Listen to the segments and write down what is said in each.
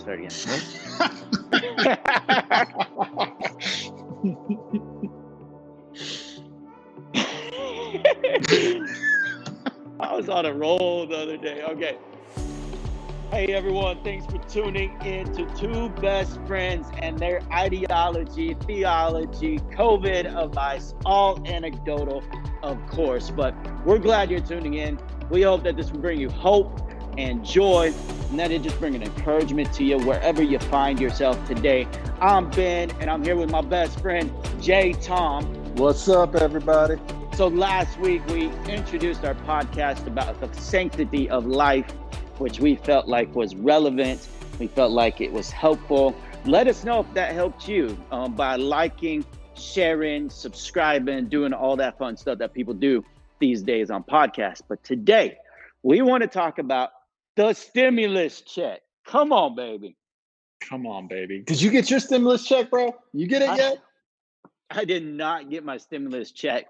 I was on a roll the other day. Okay. Hey everyone, thanks for tuning in to Two Best Friends and their ideology, theology, COVID advice, all anecdotal, of course. But we're glad you're tuning in. We hope that this will bring you hope and joy, and that it just bring an encouragement to you wherever you find yourself today. I'm Ben, and I'm here with my best friend, Jay Tom. What's up, everybody? So last week we introduced our podcast about the sanctity of life, which we felt like was relevant. We felt like it was helpful. Let us know if that helped you um, by liking, sharing, subscribing, doing all that fun stuff that people do these days on podcasts. But today we want to talk about the stimulus check. Come on, baby. Come on, baby. Did you get your stimulus check, bro? You get it I- yet? I did not get my stimulus check.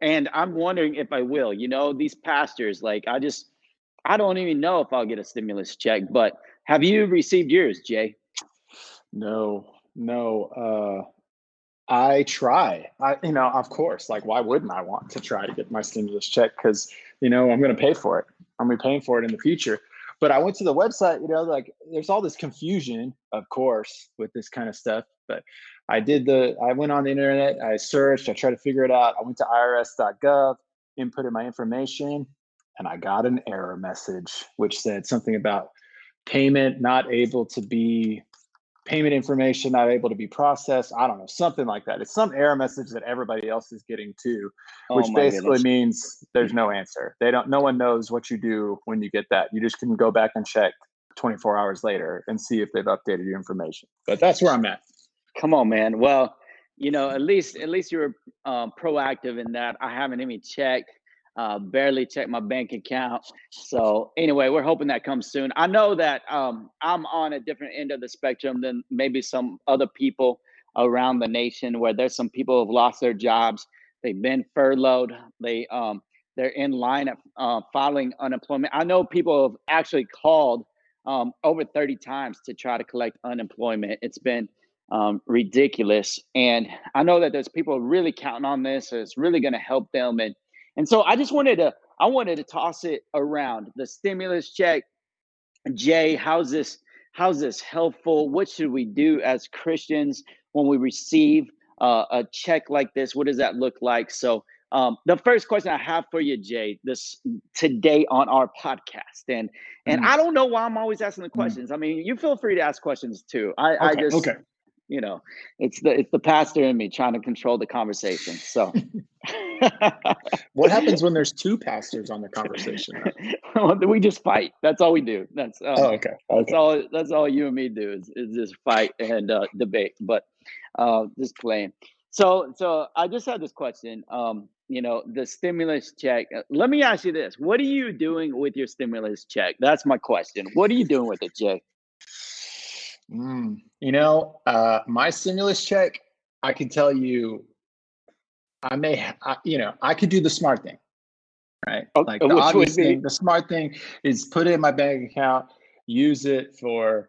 And I'm wondering if I will. You know, these pastors, like, I just, I don't even know if I'll get a stimulus check. But have you received yours, Jay? No, no. Uh, I try. I, you know, of course. Like, why wouldn't I want to try to get my stimulus check? Because you know, I'm going to pay for it. I'm going to be paying for it in the future. But I went to the website. You know, like, there's all this confusion, of course, with this kind of stuff. But I did the. I went on the internet. I searched. I tried to figure it out. I went to IRS.gov, inputted my information, and I got an error message which said something about payment not able to be payment information not able to be processed. I don't know, something like that. It's some error message that everybody else is getting too, which Oh basically goodness. means there's no answer. They don't no one knows what you do when you get that. You just can go back and check 24 hours later and see if they've updated your information. But that's where I'm at. Come on, man. Well, you know, at least at least you were um, proactive in that. I haven't even checked. Uh, barely check my bank account. So anyway, we're hoping that comes soon. I know that um, I'm on a different end of the spectrum than maybe some other people around the nation, where there's some people who've lost their jobs. They've been furloughed. They um, they're in line of uh, filing unemployment. I know people have actually called um, over 30 times to try to collect unemployment. It's been um, ridiculous. And I know that there's people really counting on this. It's really going to help them. And and so I just wanted to I wanted to toss it around the stimulus check. Jay, how's this? How's this helpful? What should we do as Christians when we receive uh, a check like this? What does that look like? So. Um, the first question I have for you, Jay, this today on our podcast, and and Mm. I don't know why I'm always asking the Mm. questions. I mean, you feel free to ask questions too. I, I just okay. You know it's the it's the pastor in me trying to control the conversation so. What happens when there's two pastors on the conversation? Well, we just fight. That's all we do. That's um, Oh, okay. that's all that's all you and me do is, is just fight and uh, debate but uh, just playing so so i just had this question um you know the stimulus check. Uh, let me ask you this. What are you doing with your stimulus check? That's my question. What are you doing with it jay Mm, you know, uh, my stimulus check, I can tell you, I may, ha- I, you know, I could do the smart thing, right? Oh, Like the obvious thing, the smart thing is put it in my bank account, use it for,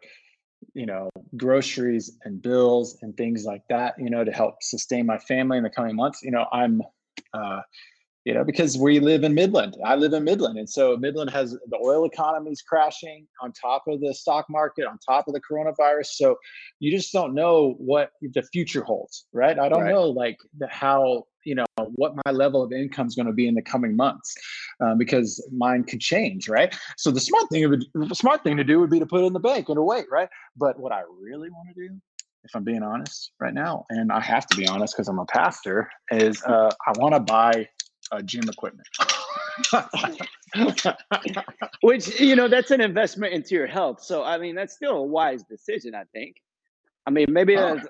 you know, groceries and bills and things like that, you know, to help sustain my family in the coming months. You know, I'm, uh, you know, because we live in Midland. I live in Midland. And so Midland has the oil economy is crashing on top of the stock market, on top of the coronavirus. So you just don't know what the future holds, right? I don't Right. know like the, how, you know, what my level of income is going to be in the coming months um, because mine could change, right? So the smart thing, would, the smart thing to do would be to put it in the bank and to wait, right? But what I really want to do if I'm being honest right now, and I have to be honest because I'm a pastor, is uh, I want to buy uh, gym equipment. which you know that's an investment into your health. So i mean that's still a wise decision i think. I mean maybe a,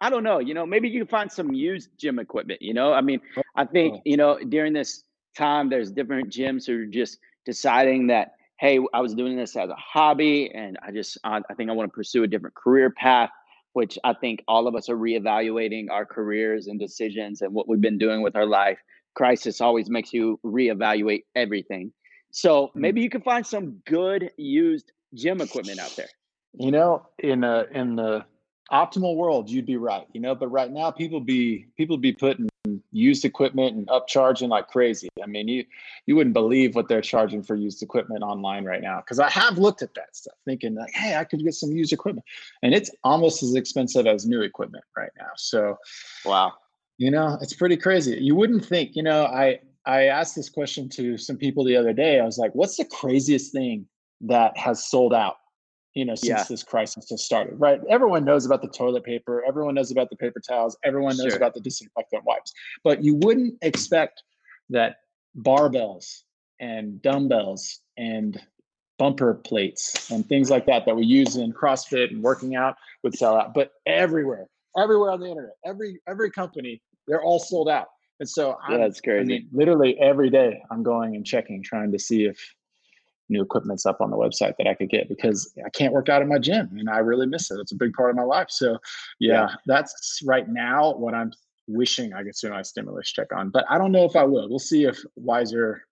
i don't know you know maybe you can find some used gym equipment you know? I mean i think Oh. you know during this time there's different gyms who are just deciding that hey i was doing this as a hobby and i just i, I think i want to pursue a different career path which i think all of us are reevaluating our careers and decisions and what we've been doing with our life crisis always makes you reevaluate everything so Mhm. maybe you can find some good used gym equipment out there You know, in a in the optimal world, you'd be right. You know, but right now, people be people be putting used equipment and upcharging like crazy. I mean, you you wouldn't believe what they're charging for used equipment online right now. Because I have looked at that stuff, thinking like, hey, I could get some used equipment, and it's almost as expensive as new equipment right now. So, wow, you know, it's pretty crazy. You wouldn't think. You know, I I asked this question to some people the other day. I was like, what's the craziest thing that has sold out you know, since yeah. this crisis has started, right? Everyone knows about the toilet paper, everyone knows about the paper towels, everyone knows sure. about the disinfectant wipes, but you wouldn't expect that barbells and dumbbells and bumper plates and things like that that we use in CrossFit and working out would sell out. But everywhere, everywhere on the internet, every every company, they're all sold out. And so yeah, that's crazy. I mean, literally every day I'm going and checking, trying to see if new equipment's up on the website that I could get because I can't work out in my gym and I really miss it. It's a big part of my life. So yeah, yeah. that's right now what I'm wishing I could spend my stimulus check on. But I don't know if I will. We'll see if wiser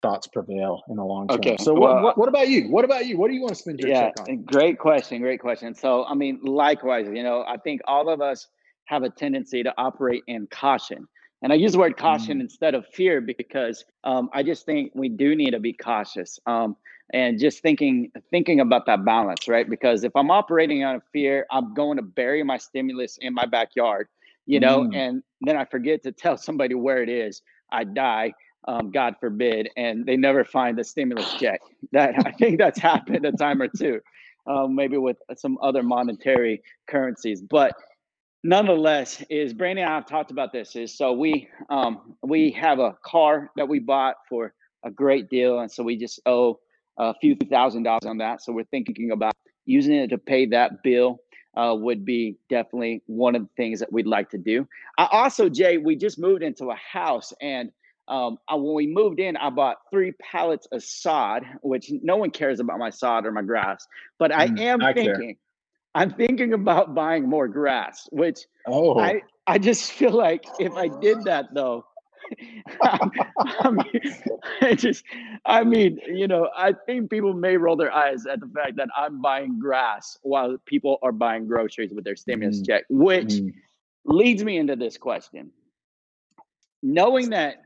thoughts prevail in the long term. Okay. So well, what, what, what, about you? What about you? What do you want to spend your yeah, check on? Great question. Great question. So I mean, likewise, you know, I think all of us have a tendency to operate in caution. And I use the word caution mm. instead of fear because um, I just think we do need to be cautious. Um, and just thinking thinking about that balance, right? Because if I'm operating out of fear, I'm going to bury my stimulus in my backyard, you know, mm. and then I forget to tell somebody where it is. I die, um, God forbid, and they never find the stimulus check. That I think that's happened a time or two, um, maybe with some other monetary currencies, but nonetheless is Brandy and I have talked about this is so we um we have a car that we bought for a great deal and so we just owe a few thousand dollars on that so we're thinking about using it to pay that bill uh, would be definitely one of the things that we'd like to do I also jay we just moved into a house and um, I, when we moved in, I bought three pallets of sod, which no one cares about my sod or my grass. But I mm, am I thinking, care. I'm thinking about buying more grass, which oh. I, I just feel like if I did that though, I, mean, I just, I mean, you know, I think people may roll their eyes at the fact that I'm buying grass while people are buying groceries with their stimulus mm. check, which mm. leads me into this question. Knowing that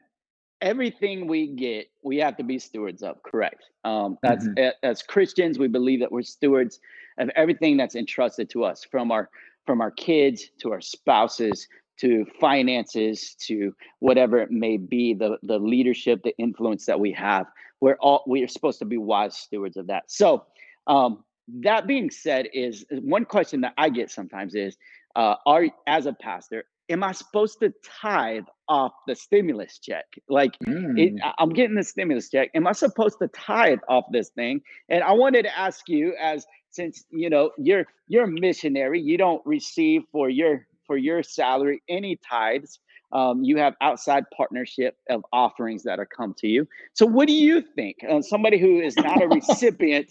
everything we get, we have to be stewards of, correct? Um, that's mm-hmm. as Christians, we believe that we're stewards of everything that's entrusted to us from our from our kids to our spouses to finances to whatever it may be the the leadership the influence that we have. We're all we are supposed to be wise stewards of that. So um, that being said is one question that i get sometimes is uh, are as a pastor am i supposed to tithe off the stimulus check? Like mm. it, i'm getting the stimulus check. Am i supposed to tithe off this thing? And i wanted to ask you as since you know you're you're a missionary you don't receive for your for your salary any tithes um, you have outside partnership of offerings that are come to you so what do you think uh, somebody who is not a recipient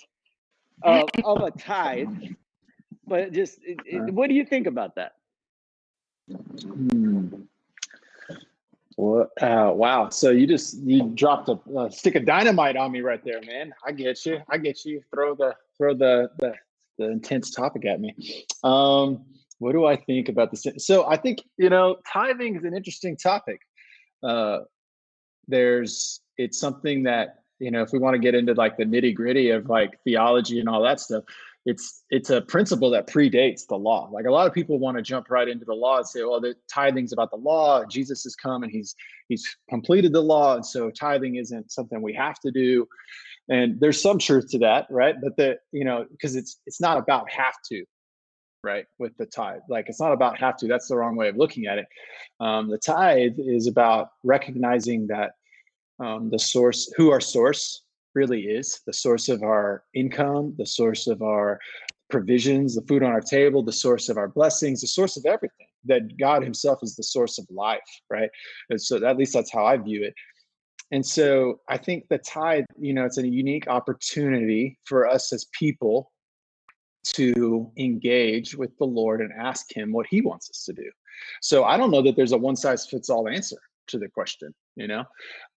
of, of a tithe but just it, it, what do you think about that hmm. Well, uh, wow. So you just you dropped a, a, stick of dynamite on me right there, man. I get you. I get you. Throw the throw the the, the intense topic at me. Um, what do I think about this? So I think you know tithing is an interesting topic. Uh, there's it's something that you know if we want to get into like the nitty gritty of like theology and all that stuff it's it's a principle that predates the law. Like a lot of people want to jump right into the law and say, "Well, the tithing's about the law. Jesus has come and he's he's completed the law, and so tithing isn't something we have to do." And there's some truth to that, right? But the you know because it's it's not about have to, right? With the tithe, like it's not about have to. That's the wrong way of looking at it. Um, the tithe is about recognizing that um, the source, who our source really is the source of our income, the source of our provisions, the food on our table, the source of our blessings, the source of everything. That God Himself is the source of life, right? And so at least that's how I view it. And so I think the tithe, you know, it's a unique opportunity for us as people to engage with the Lord and ask Him what He wants us to do. So I don't know that there's a one size fits all answer to the question. You know,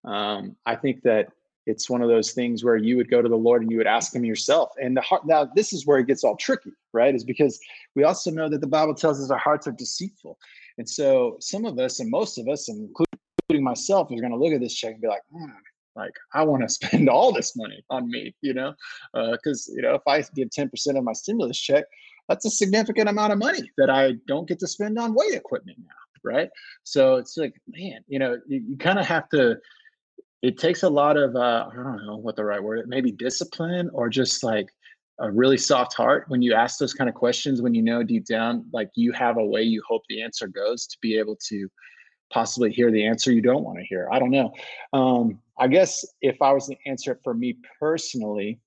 um, I think that it's one of those things where you would go to the Lord and you would ask him yourself. And the heart now this is where it gets all tricky, right? Is because we also know that the Bible tells us our hearts are deceitful. And so some of us and most of us, including myself, is going to look at this check and be like, mm, like I want to spend all this money on me, you know, because uh, you know if I give 10% of my stimulus check, that's a significant amount of money that I don't get to spend on weight equipment now, right? So it's like, man, you know, you, you kind of have to it takes a lot of uh, I don't know what the right word maybe discipline or just like a really soft heart when you ask those kind of questions when you know deep down like you have a way you hope the answer goes to be able to possibly hear the answer you don't want to hear. I don't know. Um, I guess if I was to answer it for me personally,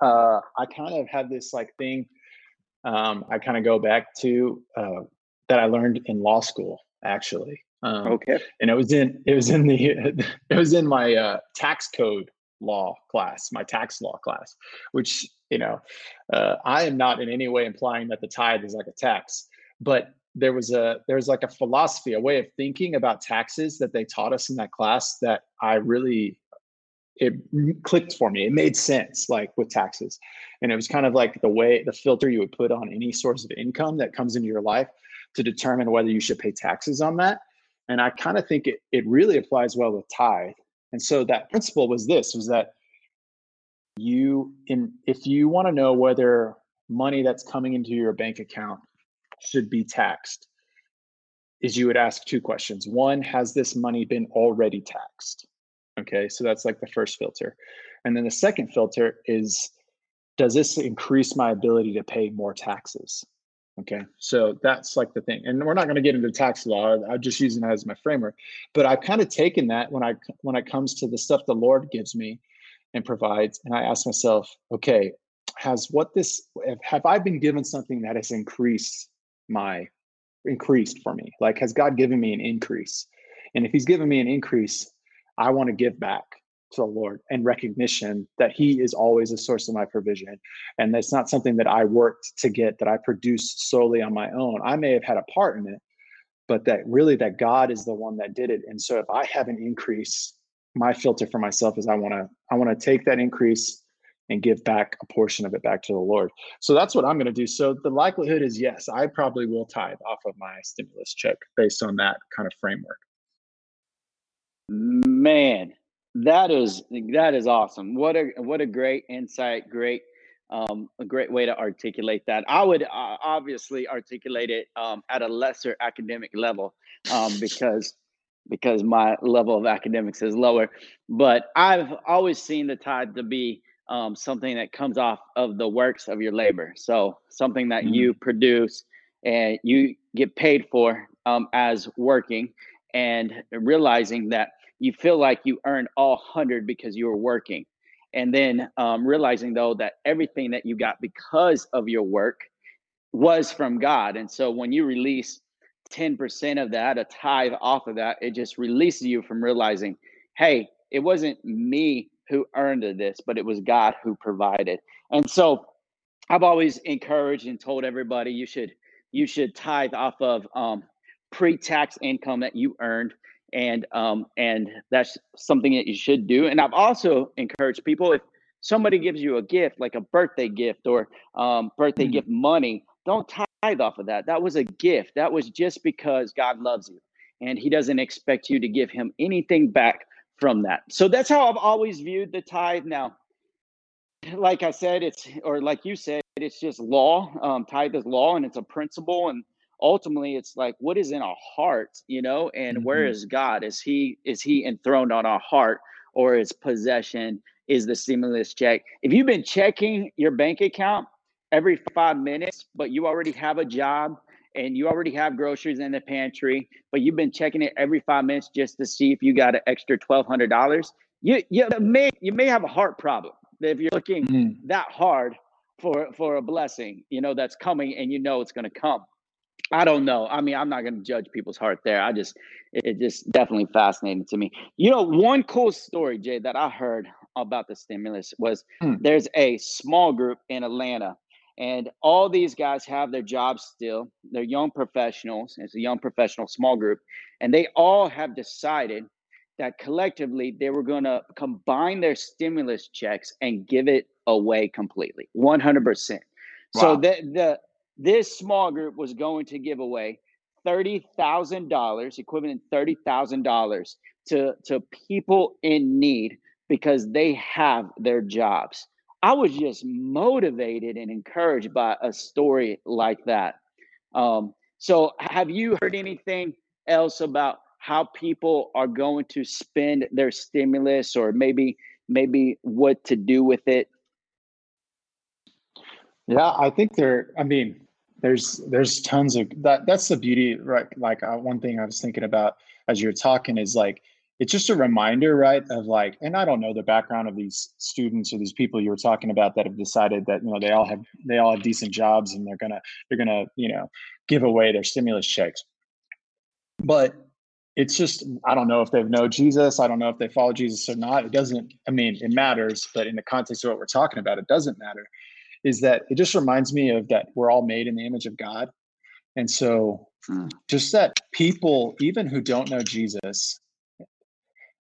uh, I kind of have this like thing. Um, I kind of go back to uh, that I learned in law school actually. Um, okay. And it was in it was in the it was in my uh, tax code law class, my tax law class, which you know uh, I am not in any way implying that the tithe is like a tax, but there was a there's like a philosophy, a way of thinking about taxes that they taught us in that class that I really it clicked for me. It made sense, like with taxes, and it was kind of like the way the filter you would put on any source of income that comes into your life to determine whether you should pay taxes on that. And I kind of think it it really applies well with tithe. And so that principle was this: was that you in if you want to know whether money that's coming into your bank account should be taxed is you would ask two questions. One, has this money been already taxed? Okay, so that's like the first filter. And then the second filter is, does this increase my ability to pay more taxes? Okay, so that's like the thing. And we're not going to get into tax law. I'm just using that as my framework. But I've kind of taken that when I when it comes to the stuff the Lord gives me and provides, and I ask myself, okay, has what this have I been given something that has increased my increased for me? Like, has God given me an increase? And if He's given me an increase, I want to give back to the Lord and recognition that He is always a source of my provision. And that's not something that I worked to get, that I produced solely on my own. I may have had a part in it, but that really that God is the one that did it. And so if I have an increase, my filter for myself is I want to I want to take that increase and give back a portion of it back to the Lord. So that's what I'm going to do. So the likelihood is yes, I probably will tithe off of my stimulus check based on that kind of framework. Man, that is that is awesome. What a what a great insight, great um, a great way to articulate that. I would uh, obviously articulate it um, at a lesser academic level um, because because my level of academics is lower. But I've always seen the tithe to be um, something that comes off of the works of your labor. So something that mm-hmm. you produce and you get paid for um, as working, and realizing that you feel like you earned all hundred because you were working, and then um, realizing though that everything that you got because of your work was from God. And so when you release 10% of that, a tithe off of that, it just releases you from realizing, hey, it wasn't me who earned this, but it was God who provided. And so I've always encouraged and told everybody you should you should tithe off of um, pre-tax income that you earned, and um, and that's something that you should do. And I've also encouraged people if somebody gives you a gift like a birthday gift or um, birthday mm-hmm. gift money, don't tithe off of that. That was a gift. That was just because God loves you, and He doesn't expect you to give Him anything back from that. So that's how I've always viewed the tithe. Now, like I said, it's or like you said, it's just law. Um, tithe is law, and it's a principle, and ultimately, it's like what is in our heart, you know, and mm-hmm. where is God? Is He is He enthroned on our heart, or is possession is the stimulus check? If you've been checking your bank account every five minutes, but you already have a job and you already have groceries in the pantry, but you've been checking it every five minutes just to see if you got an extra twelve hundred dollars, you you may you may have a heart problem if you're looking mm. that hard for for a blessing, you know that's coming and you know it's going to come. I don't know. I mean, I'm not going to judge people's heart there. I just it just definitely fascinating to me. You know, one cool story, Jay, that I heard about the stimulus was mm. there's a small group in Atlanta and all these guys have their jobs still. They're young professionals. It's a young professional small group. And they all have decided that collectively they were going to combine their stimulus checks and give it away completely 100% wow. so the, the this small group was going to give away $30,000 equivalent $30,000 to to people in need because they have their jobs I was just motivated and encouraged by a story like that. Um, so, have you heard anything else about how people are going to spend their stimulus, or maybe maybe what to do with it? Yeah, I think there. I mean, there's there's tons of that. That's the beauty, right? Like uh, one thing I was thinking about as you're talking is like it's just a reminder, right, of like, and I don't know the background of these students or these people you were talking about that have decided that you know they all have they all have decent jobs and they're gonna they're gonna you know give away their stimulus checks. But it's just I don't know if they've know Jesus. I don't know if they follow Jesus or not. It doesn't. I mean, it matters, but in the context of what we're talking about, it doesn't matter. Is that it just reminds me of that we're all made in the image of God, and so hmm. just that people, even who don't know Jesus,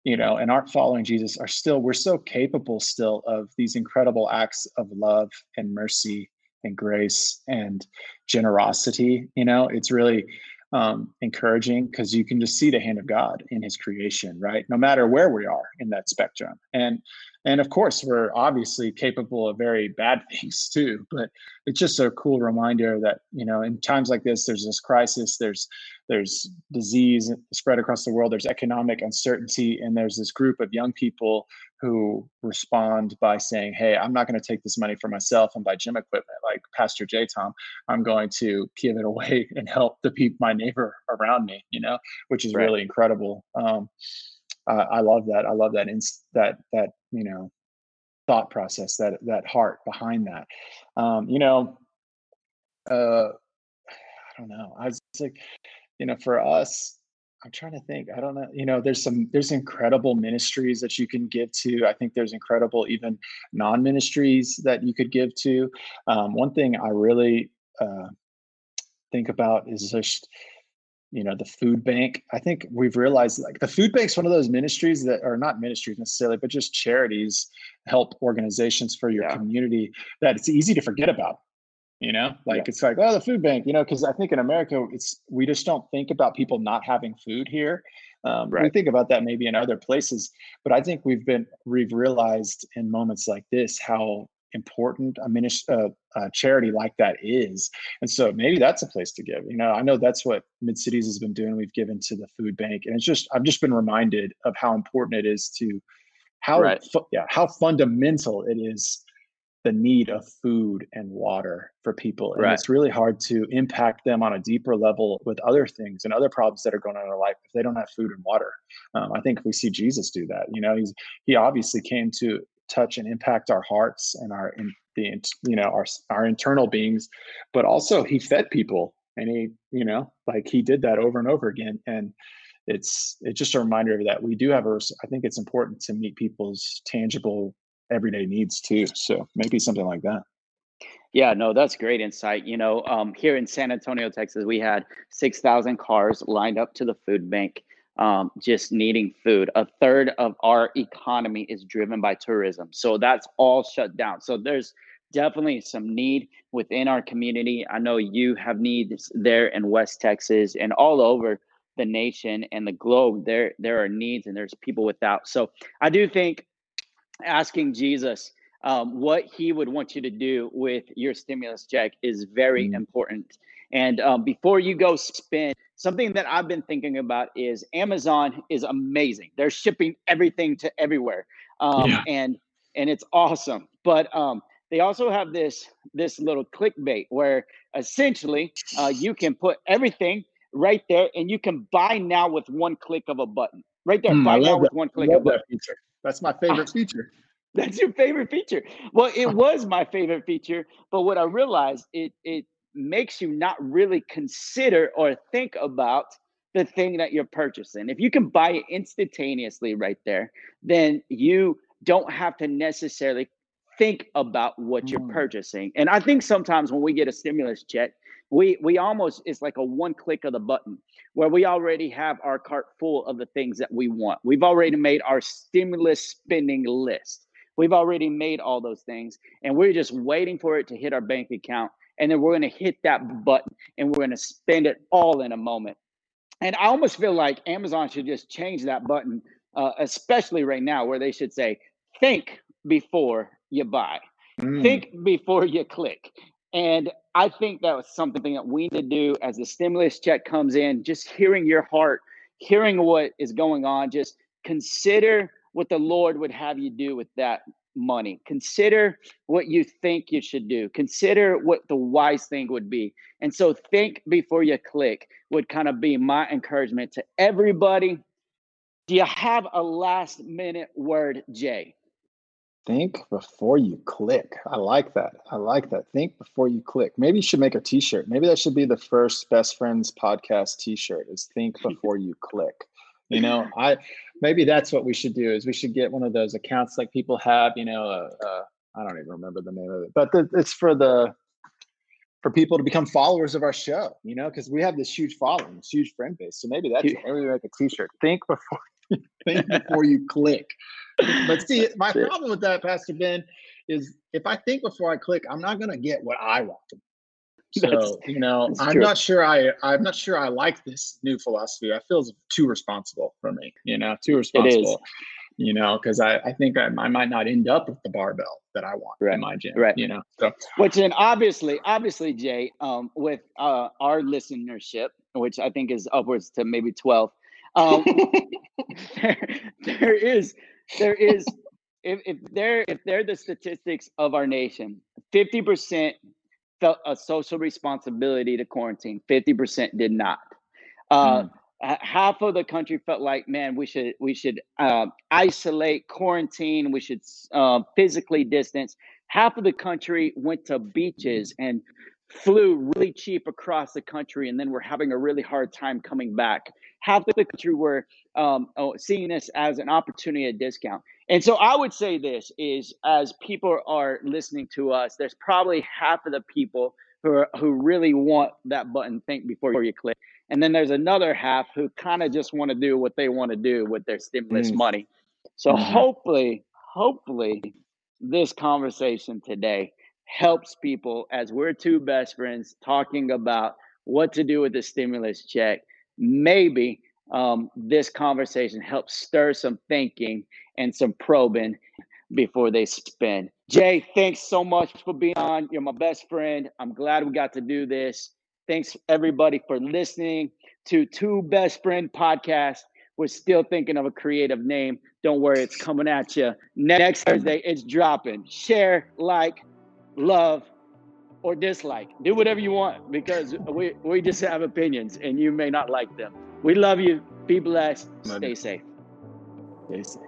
you know, and aren't following Jesus are still, we're so capable still of these incredible acts of love and mercy and grace and generosity. You know, it's really um, encouraging because you can just see the hand of God in his creation, right? No matter where we are in that spectrum. And and of course we're obviously capable of very bad things too but it's just a cool reminder that you know in times like this there's this crisis there's there's disease spread across the world there's economic uncertainty and there's this group of young people who respond by saying hey i'm not going to take this money for myself and buy gym equipment like pastor j tom i'm going to give it away and help the people my neighbor around me you know which is right. really incredible um, uh, I love that. I love that. Ins- that that you know thought process, that that heart behind that. Um, you know, uh, I don't know. I was like, you know, for us, I'm trying to think. I don't know. You know, there's some there's incredible ministries that you can give to. I think there's incredible even non ministries that you could give to. Um, one thing I really uh, think about is just you know the food bank i think we've realized like the food bank's one of those ministries that are not ministries necessarily but just charities help organizations for your yeah. community that it's easy to forget about you know like yeah. it's like oh the food bank you know because i think in america it's we just don't think about people not having food here um, right. we think about that maybe in other places but i think we've been we've realized in moments like this how important a, ministry, uh, a charity like that is. And so maybe that's a place to give. You know, I know that's what Mid Cities has been doing. We've given to the food bank, and it's just I've just been reminded of how important it is to how right. fu- yeah how fundamental it is the need of food and water for people and right. it's really hard to impact them on a deeper level with other things and other problems that are going on in their life if they don't have food and water um, i think we see jesus do that you know he's he obviously came to touch and impact our hearts and our in the you know our our internal beings but also he fed people and he you know like he did that over and over again. And it's it's just a reminder of that we do have a i think it's important to meet people's tangible everyday needs too. So maybe something like that. Yeah, no, that's great insight. You know, um, here in San Antonio, Texas, we had 6,000 cars lined up to the food bank um, just needing food. A third of our economy is driven by tourism. So that's all shut down. So there's definitely some need within our community. I know you have needs there in West Texas and all over the nation and the globe. There there are needs and there's people without. So I do think asking Jesus um, what he would want you to do with your stimulus check is very mm. important. And um, before you go spend something that I've been thinking about is Amazon is amazing. They're shipping everything to everywhere, um, yeah. and and it's awesome. But um, they also have this this little clickbait where essentially uh, you can put everything right there, and you can buy now with one click of a button. Right there, mm, buy now that. with one click of a button. Feature. That's my favorite feature. That's your favorite feature. Well, it was my favorite feature, but what I realized it it makes you not really consider or think about the thing that you're purchasing. If you can buy it instantaneously right there, then you don't have to necessarily think about what you're mm. purchasing. And I think sometimes when we get a stimulus check, we we almost it's like a one click of the button where we already have our cart full of the things that we want we've already made our stimulus spending list we've already made all those things and we're just waiting for it to hit our bank account and then we're going to hit that button and we're going to spend it all in a moment. And i almost feel like amazon should just change that button uh, especially right now where they should say think before you buy. Mm. think before you click. And I think that was something that we need to do as the stimulus check comes in, just hearing your heart, hearing what is going on, just consider what the Lord would have you do with that money. Consider what you think you should do. Consider what the wise thing would be. And so think before you click would kind of be my encouragement to everybody. Do you have a last minute word, Jay? Think before you click. I like that. I like that. Think before you click. Maybe you should make a t-shirt. Maybe that should be the first best friends podcast t-shirt is think before you click. You know, I maybe that's what we should do is we should get one of those accounts like people have, you know, uh, uh, I don't even remember the name of it, but the, it's for the for people to become followers of our show, you know, because we have this huge following, this huge friend base. So maybe that's maybe we make a t-shirt. Think before think before you click. But see, my problem with that, Pastor Ben, is if I think before I click, I'm not going to get what I want. So you know, I'm true. not sure I I'm not sure I like this new philosophy. I feel too responsible for me. You know, too responsible. You know, because I, I think I, I might not end up with the barbell that I want right. in my gym. Right. You know, so which then obviously, obviously, Jay, um, with uh, our listenership, which I think is upwards to maybe twelve, um, there, there is there is if, if they're if they're the statistics of our nation 50% felt a social responsibility to quarantine. 50% did not. Uh, mm. half of the country felt like man we should we should uh, isolate quarantine we should uh, physically distance. Half of the country went to beaches and flew really cheap across the country and then we're having a really hard time coming back half of the country were um, oh, seeing this as an opportunity at discount and so i would say this is as people are listening to us there's probably half of the people who are, who really want that button think before you click and then there's another half who kind of just want to do what they want to do with their stimulus mm. money so mm-hmm. hopefully hopefully this conversation today helps people as we're two best friends talking about what to do with the stimulus check. Maybe um, this conversation helps stir some thinking and some probing before they spend. Jay, thanks so much for being on. You're my best friend. I'm glad we got to do this. Thanks everybody for listening to Two Best Friend Podcast. We're still thinking of a creative name. Don't worry, it's coming at you. Next Thursday, it's dropping. Share, like, love, or dislike. Do whatever you want because we, we just have opinions and you may not like them. We love you. Be blessed. Stay safe. Stay safe.